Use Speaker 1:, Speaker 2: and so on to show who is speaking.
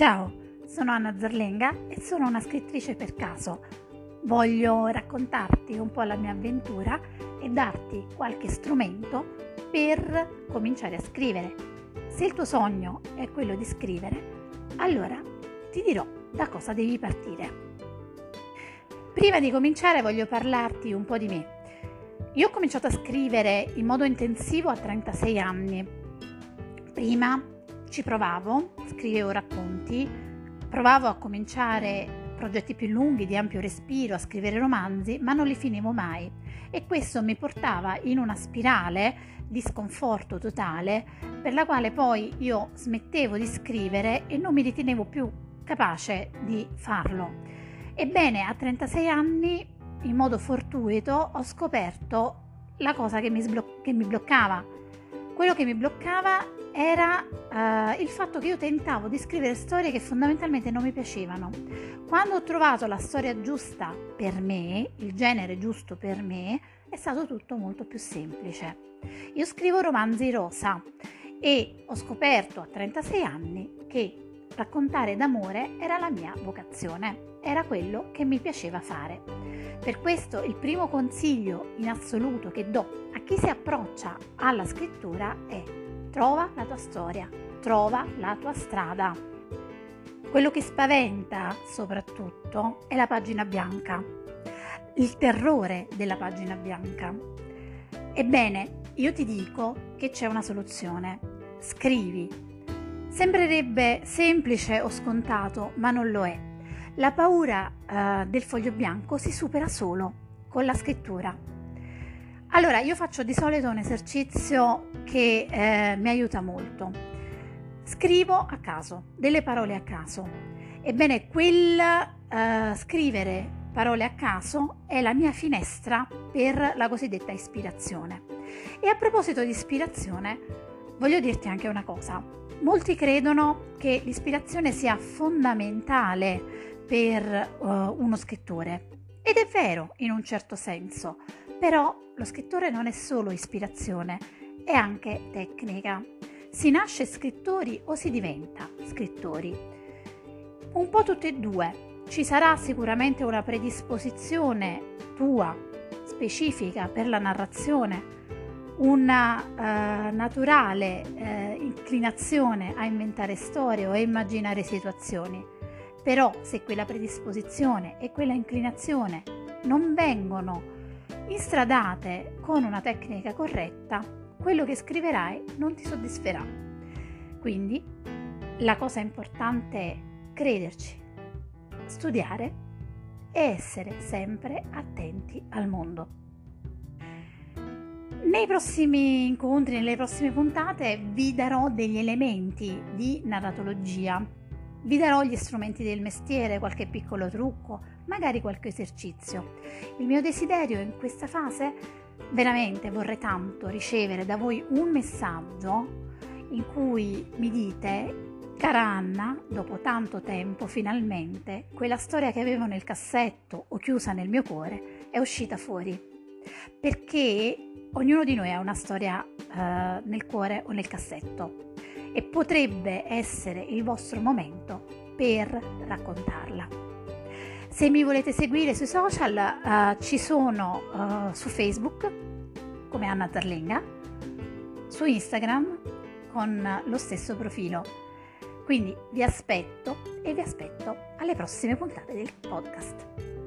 Speaker 1: Ciao, sono Anna Zerlenga e sono una scrittrice per caso. Voglio raccontarti un po' la mia avventura e darti qualche strumento per cominciare a scrivere. Se il tuo sogno è quello di scrivere, allora ti dirò da cosa devi partire. Prima di cominciare voglio parlarti un po' di me. Io ho cominciato a scrivere in modo intensivo a 36 anni. Prima ci provavo, scrivevo racconti, provavo a cominciare progetti più lunghi, di ampio respiro, a scrivere romanzi, ma non li finivo mai e questo mi portava in una spirale di sconforto totale per la quale poi io smettevo di scrivere e non mi ritenevo più capace di farlo. Ebbene, a 36 anni, in modo fortuito, ho scoperto la cosa che mi, sblo- che mi bloccava. Quello che mi bloccava era uh, il fatto che io tentavo di scrivere storie che fondamentalmente non mi piacevano. Quando ho trovato la storia giusta per me, il genere giusto per me, è stato tutto molto più semplice. Io scrivo romanzi rosa e ho scoperto a 36 anni che raccontare d'amore era la mia vocazione, era quello che mi piaceva fare. Per questo il primo consiglio in assoluto che do a chi si approccia alla scrittura è Trova la tua storia, trova la tua strada. Quello che spaventa soprattutto è la pagina bianca, il terrore della pagina bianca. Ebbene, io ti dico che c'è una soluzione. Scrivi. Sembrerebbe semplice o scontato, ma non lo è. La paura uh, del foglio bianco si supera solo con la scrittura. Allora, io faccio di solito un esercizio che eh, mi aiuta molto. Scrivo a caso, delle parole a caso. Ebbene, quel eh, scrivere parole a caso è la mia finestra per la cosiddetta ispirazione. E a proposito di ispirazione, voglio dirti anche una cosa. Molti credono che l'ispirazione sia fondamentale per uh, uno scrittore. Ed è vero in un certo senso, però lo scrittore non è solo ispirazione, è anche tecnica. Si nasce scrittori o si diventa scrittori? Un po' tutte e due. Ci sarà sicuramente una predisposizione tua, specifica per la narrazione, una uh, naturale uh, inclinazione a inventare storie o a immaginare situazioni. Però se quella predisposizione e quella inclinazione non vengono Instradate con una tecnica corretta, quello che scriverai non ti soddisferà. Quindi la cosa importante è crederci, studiare e essere sempre attenti al mondo. Nei prossimi incontri, nelle prossime puntate, vi darò degli elementi di narratologia vi darò gli strumenti del mestiere, qualche piccolo trucco, magari qualche esercizio. Il mio desiderio in questa fase, veramente vorrei tanto ricevere da voi un messaggio in cui mi dite Cara Anna, dopo tanto tempo, finalmente, quella storia che avevo nel cassetto o chiusa nel mio cuore è uscita fuori. Perché ognuno di noi ha una storia uh, nel cuore o nel cassetto e potrebbe essere il vostro momento per raccontarla. Se mi volete seguire sui social, uh, ci sono uh, su Facebook come Anna Zarlenga, su Instagram con lo stesso profilo. Quindi vi aspetto e vi aspetto alle prossime puntate del podcast.